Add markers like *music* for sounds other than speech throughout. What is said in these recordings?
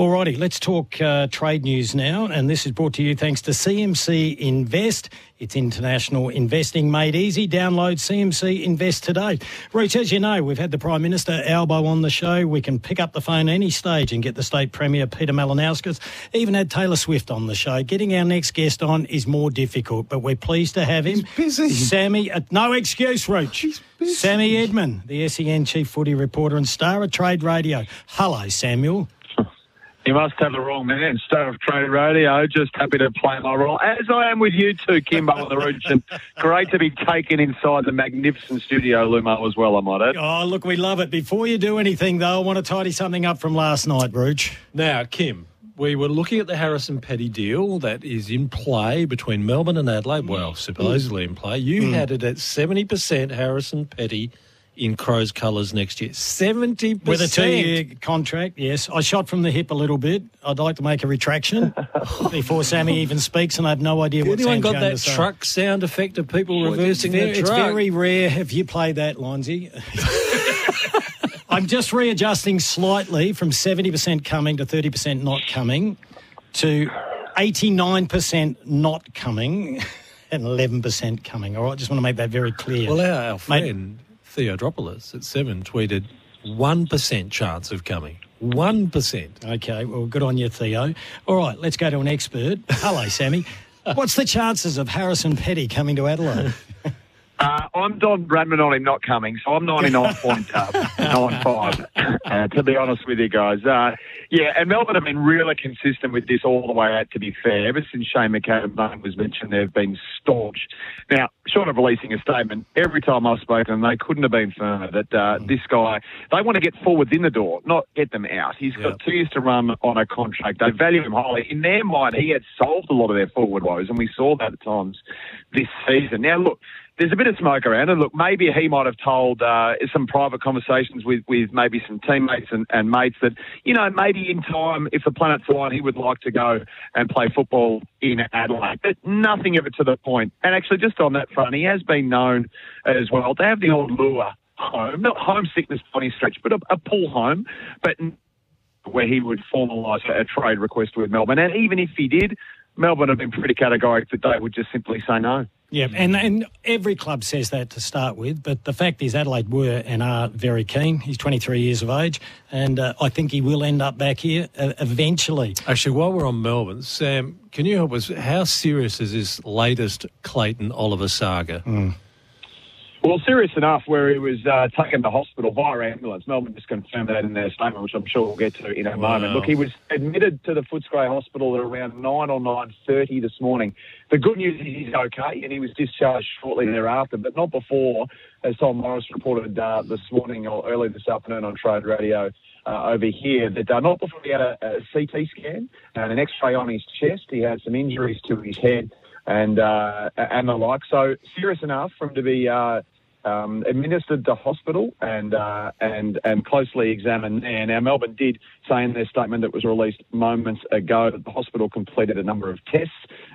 Alrighty, let's talk uh, trade news now, and this is brought to you thanks to CMC Invest. It's international investing made easy. Download CMC Invest today. Reach, as you know, we've had the Prime Minister Albo on the show. We can pick up the phone any stage and get the State Premier Peter Malinauskas. Even had Taylor Swift on the show. Getting our next guest on is more difficult, but we're pleased to have him. He's busy. Sammy, uh, no excuse, Rooch. busy. Sammy Edmund, the SEN chief footy reporter and star of Trade Radio. Hello, Samuel. You must have the wrong man. Star of Trade Radio, just happy to play my role, as I am with you too, Kymbo on the Rooch. And great to be taken inside the magnificent studio, Lumo, as well, I might add. Oh, look, we love it. Before you do anything, though, I want to tidy something up from last night, Rooch. Now, Kim, we were looking at the Harrison Petty deal that is in play between Melbourne and Adelaide. Well, mm. supposedly in play. You mm. had it at 70% Harrison Petty in Crows colours next year. 70%. With a two-year contract, yes. I shot from the hip a little bit. I'd like to make a retraction *laughs* before Sammy even speaks, and I have no idea what Anyone got that truck sound effect of people Well, reversing it's their very, truck? It's very rare. Have you played that, Lindsay? *laughs* I'm just readjusting slightly from 70% coming to 30% not coming to 89% not coming *laughs* and 11% coming. All right, just want to make that very clear. Well, our, our Mate- friend Theo Doropoulos at seven tweeted one percent chance of coming. One percent. Okay, well, good on you, Theo. All right, let's go to an expert. Hello, Sammy. *laughs* What's the chances of Harrison Petty coming to Adelaide? *laughs* Uh, I'm Don Bradman on him not coming, so I'm 99.95, *laughs* uh, to be honest with you guys. Uh, yeah, and Melbourne have been really consistent with this all the way out, to be fair. Ever since Shane McAdam's name was mentioned, they've been staunch. Now, short of releasing a statement, every time I've spoken, they couldn't have been firmer that uh, this guy, they want to get forwards in the door, not get them out. He's got two years to run on a contract. They value him highly. In their mind, he had solved a lot of their forward woes, and we saw that at times this season. Now, look, there's a bit of smoke around, and look, maybe he might have told uh, some private conversations with, with maybe some teammates and, and mates that, you know, maybe in time, if the planets align, he would like to go and play football in Adelaide. But nothing it to the point. And actually, just on that front, he has been known as well to have the old lure home, not homesickness by any stretch, but a, a pull home, but where he would formalise a trade request with Melbourne. And even if he did, Melbourne have been pretty categoric that they would just simply say no. Yeah, and, and every club says that to start with, but the fact is Adelaide were and are very keen. He's 23 years of age, and uh, I think he will end up back here uh, eventually. Actually, while we're on Melbourne, Sam, can you help us? How serious is this latest Clayton Oliver saga? Well, serious enough where he was uh, taken to hospital via ambulance. Melbourne just confirmed that in their statement, which I'm sure we'll get to in a moment. Look, he was admitted to the Footscray Hospital at around 9 or 9.30 this morning. The good news is he's okay, and he was discharged shortly thereafter, but not before, as Tom Morris reported uh, this morning or early this afternoon on Trade Radio uh, over here, that uh, not before he had a, a CT scan and an X-ray on his chest. He had some injuries to his head and uh, and the like. So serious enough for him to be uh, um, administered to hospital and uh, and and closely examined there. Now Melbourne did say in their statement that was released moments ago that the hospital completed a number of tests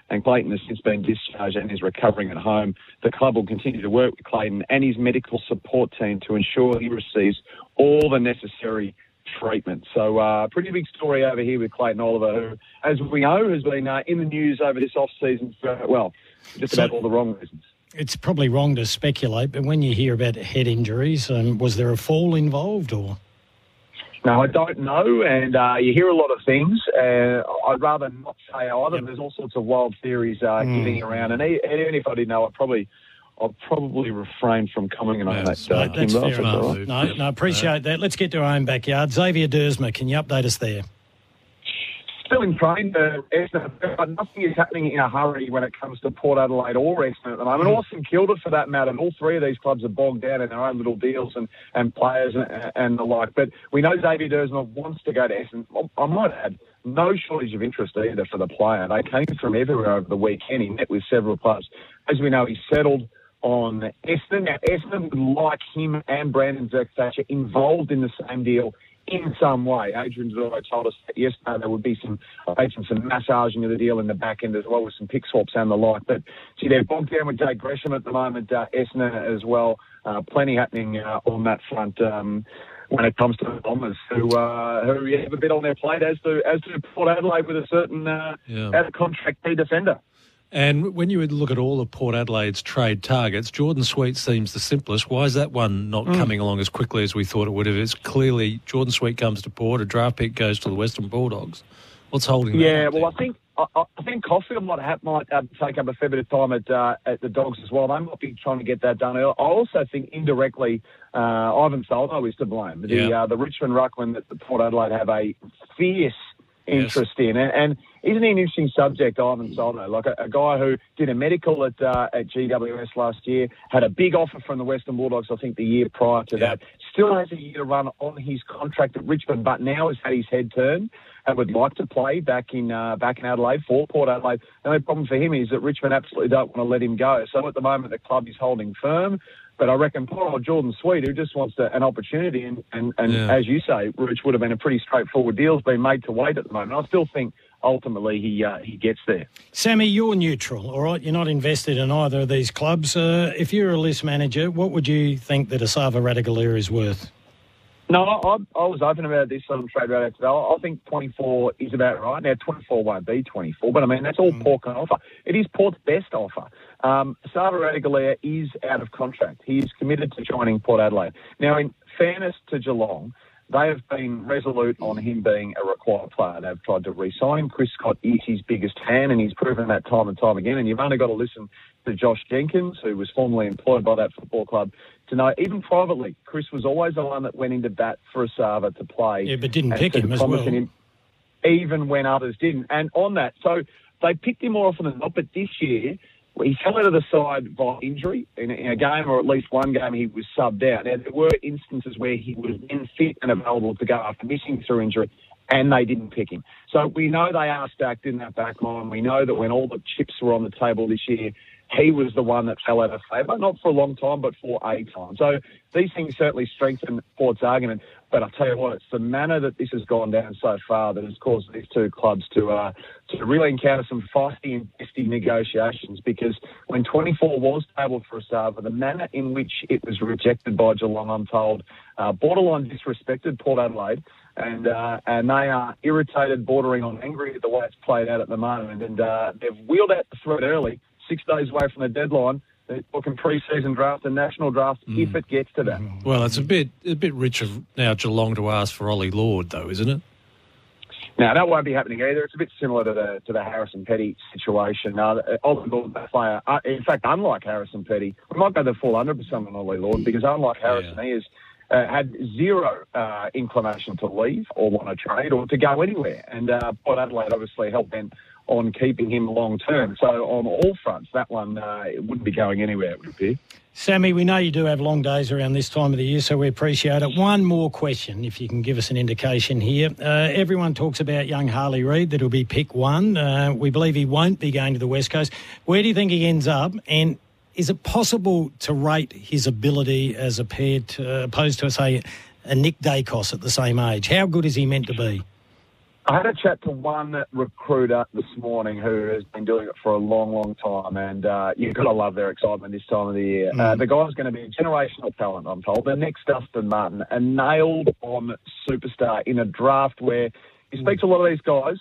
and Clayton has since been discharged and is recovering at home. The club will continue to work with Clayton and his medical support team to ensure he receives all the necessary treatment. So, uh, pretty big story over here with Clayton Oliver, who, as we know, has been uh, in the news over this off season for well, just about all the wrong reasons. It's probably wrong to speculate, but when you hear about head injuries, um, was there a fall involved or? No, I don't know, and uh, you hear a lot of things. Uh, I'd rather not say either. There's all sorts of wild theories uh, Mm. getting around, and, even if I did know, I'd probably, I'd probably refrain from commenting on That's- that. Uh, That's Kymbo, fair enough. all right. No, no, appreciate that. Let's get to our own backyard. Xavier Duursma, can you update us there? Still in train, uh, Essendon, but nothing is happening in a hurry when it comes to Port Adelaide or Essendon at the moment, or St Kilda for that matter. And all three of these clubs are bogged down in their own little deals and, and players and, and the like. But we know Xavier Duursma wants to go to Essendon. I might add, no shortage of interest either for the player. They came from everywhere over the weekend. He met with several clubs. As we know, he settled on Essendon. Now, Essendon would like him and Brandon Zerk-Thatcher involved in the same deal in some way. Adrian Zorro told us that yesterday there would be some, some, some massaging of the deal in the back end as well with some pick swaps and the like. But see, they're bogged down with Jake Gresham at the moment, uh, Essendon as well. Uh, plenty happening uh, on that front. Um, when it comes to the Bombers, who uh, who have a bit on their plate as to as to Port Adelaide with a certain uh, Yeah. out of contract key defender. And when you look at all of Port Adelaide's trade targets, Jordan Sweet seems the simplest. Why is that one not Mm. coming along as quickly as we thought it would have? It's clearly Jordan Sweet comes to Port, a draft pick goes to the Western Bulldogs. What's holding that Yeah, well, I think I, I think Caulfield might have, might uh, take up a fair bit of time at uh, at the Dogs as well. They might be trying to get that done. I also think indirectly, uh, Ivan Soldo is to blame. The Yeah. uh, the Richmond ruckman that the Port Adelaide have a fierce Yes. in, and, and isn't he an interesting subject, Ivan Soldo? Like a, a guy who did a medical at uh, at GWS last year, had a big offer from the Western Bulldogs, I think, the year prior to Yeah. that. Still has a year to run on his contract at Richmond, but now has had his head turned and would like to play back in uh, back in Adelaide for Port Adelaide. The only problem for him is that Richmond absolutely don't want to let him go. So at the moment, the club is holding firm. But I reckon poor old Jordan Sweet, who just wants to, an opportunity, and, and, and Yeah. as you say, which would have been a pretty straightforward deal, has been made to wait at the moment. I still think ultimately he uh, he gets there. Sammy, you're neutral, all right? You're not invested in either of these clubs. Uh, if you're a list manager, what would you think that Esava Ratugolea is worth? No, I, I was open about this on Trade Radio today. I think 24 is about right. Now, 24 won't be 24, but I mean, that's all Port can offer. It is Port's best offer. Um, Sava Ratugolea is out of contract. He is committed to joining Port Adelaide. Now, in fairness to Geelong, they have been resolute on him being a required player. They've tried to re-sign him. Chris Scott is his biggest fan, and he's proven that time and time again. And you've only got to listen to Josh Jenkins, who was formerly employed by that football club, to know even privately, Chris was always the one that went into bat for Esava to play. Yeah, but didn't pick him as well. him, even when others didn't. And on that, so they picked him more often than not. But this year, he fell out of the side by injury in a, game, or at least one game he was subbed out. Now there were instances where he was then fit and available to go after missing through injury. And they didn't pick him. So we know they are stacked in that back line. We know that when all the chips were on the table this year, he was the one that fell out of favour, not for a long time, but for a time. So these things certainly strengthen Port's argument. But I tell you what, it's the manner that this has gone down so far that has caused these two clubs to uh, to really encounter some feisty and testy negotiations. Because when 24 was tabled for a Esava, the manner in which it was rejected by Geelong, I'm told, uh, borderline disrespected Port Adelaide. And uh, and they are irritated, bordering on angry at the way it's played out at the moment. And uh, they've wheeled out the threat early, six days away from the deadline. They're talking pre-season draft and national draft if it gets to that. Well, it's a bit a bit rich of now Geelong to ask for Ollie Lord, though, isn't it? Now that won't be happening either. It's a bit similar to the to the Harrison Petty situation. Uh, Ollie Lord, that player, uh, in fact, unlike Harrison Petty, we might go the full hundred percent on Ollie Lord because unlike Harrison, he has uh, had zero uh, inclination to leave or want to trade or to go anywhere. And uh, Port Adelaide obviously helped bent on keeping him long term. So on all fronts, that one uh, wouldn't be going anywhere. It would appear. Sammy, we know you do have long days around this time of the year, so we appreciate it. One more question, if you can give us an indication here. Uh, everyone talks about young Harley Reid, that'll be pick one. Uh, we believe he won't be going to the West Coast. Where do you think he ends up? And is it possible to rate his ability as a pair to, opposed to, say, a Nick Daicos at the same age? How good is he meant to be? I had a chat to one recruiter this morning who has been doing it for a long, long time, and uh, you've got to love their excitement this time of the year. Uh, the guy's going to be a generational talent, I'm told. The next Dustin Martin, a nailed-on superstar in a draft where he speaks to a lot of these guys.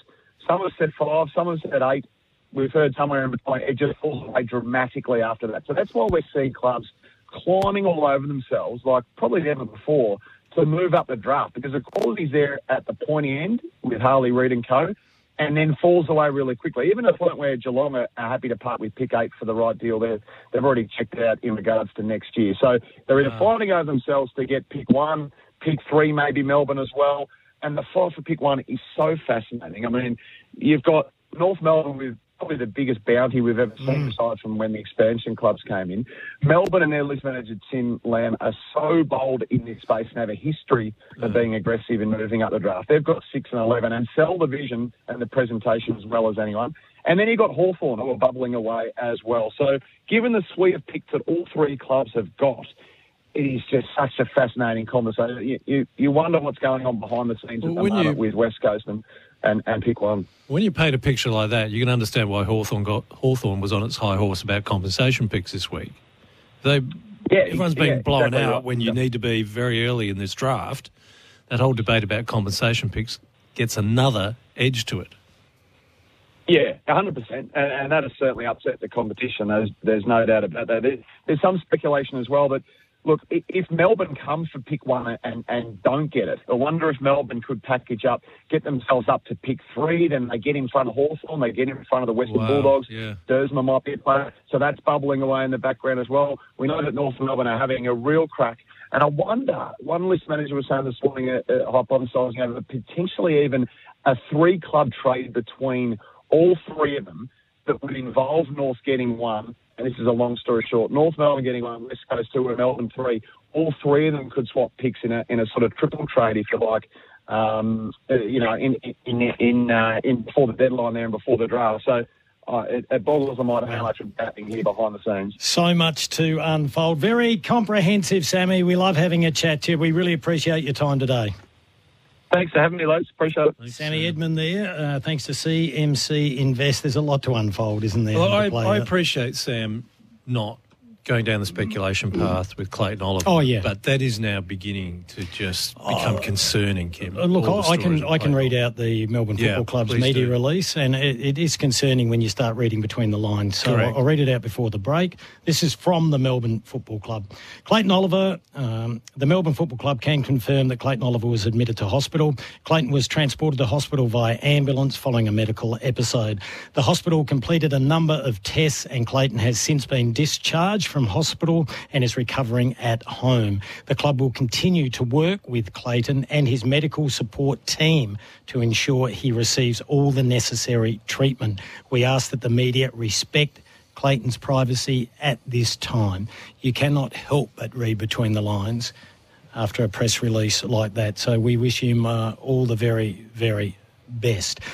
Some have said five, some have said eight. We've heard somewhere in between. It just falls away dramatically after that. So that's why we're seeing clubs climbing all over themselves, like probably never before, to move up the draft because the quality's there at the pointy end with Harley Reid and co. And then falls away really quickly. Even to the point where Geelong are, happy to part with pick eight for the right deal. They're, they've already checked out in regards to next year. So they're either ah. fighting over themselves to get pick one, pick three, maybe Melbourne as well. And the fight for pick one is so fascinating. I mean, you've got North Melbourne with probably the biggest bounty we've ever seen, mm. aside from when the expansion clubs came in. Melbourne and their list manager Tim Lamb are so bold in this space and have a history of mm. being aggressive in moving up the draft. They've got six and eleven and sell the vision and the presentation as well as anyone. And then you've got Hawthorn who are bubbling away as well. So given the suite of picks that all three clubs have got, it is just such a fascinating conversation. You, you, you wonder what's going on behind the scenes Well, at the moment you- with West Coast and, and, and pick one. When you paint a picture like that, you can understand why Hawthorn got Hawthorn was on its high horse about compensation picks this week. They Yeah, Everyone's being yeah, blown exactly out right. when you need to be very early in this draft. That whole debate about compensation picks gets another edge to it. Yeah, 100%. And, and that has certainly upset the competition. There's, there's no doubt about that. There, there's some speculation as well that, look, if Melbourne comes for pick one and, and don't get it, I wonder if Melbourne could package up, get themselves up to pick three, then they get in front of Hawthorn, they get in front of the Western Wow, Bulldogs. yeah. Duursma might be a player. So that's bubbling away in the background as well. We know that North Melbourne are having a real crack. And I wonder, one list manager was saying this morning, uh, uh, hypothesising over potentially even a three club trade between all three of them that would involve North getting one. And this is a long story short. North Melbourne getting one, West Coast two, and Melbourne three. All three of them could swap picks in a in a sort of triple trade, if you like. Um, uh, you know, in in in, uh, in before the deadline there and before the draft. So uh, it, it boggles the mind how much is happening here behind the scenes. So much to unfold. Very comprehensive, Sammy. We love having a chat to you. We really appreciate your time today. Thanks for having me, Lopes. Appreciate it. Sammy Edmund there, uh, thanks to CMC Invest. There's a lot to unfold, isn't there? Well, I, I appreciate Sam not going down the speculation path with Clayton Oliver. Oh, yeah. But that is now beginning to just become concerning, Kim. Uh, Look, I, I can I can read out the Melbourne Yeah, Football Club's media do. release, and it, it is concerning when you start reading between the lines. So Correct. I'll, I'll read it out before the break. This is from the Melbourne Football Club. Clayton Oliver, um, the Melbourne Football Club can confirm that Clayton Oliver was admitted to hospital. Clayton was transported to hospital via ambulance following a medical episode. The hospital completed a number of tests, and Clayton has since been discharged from hospital and is recovering at home. The club will continue to work with Clayton and his medical support team to ensure he receives all the necessary treatment. We ask that the media respect Clayton's privacy at this time. You cannot help but read between the lines after a press release like that. So we wish him uh, all the very, very best.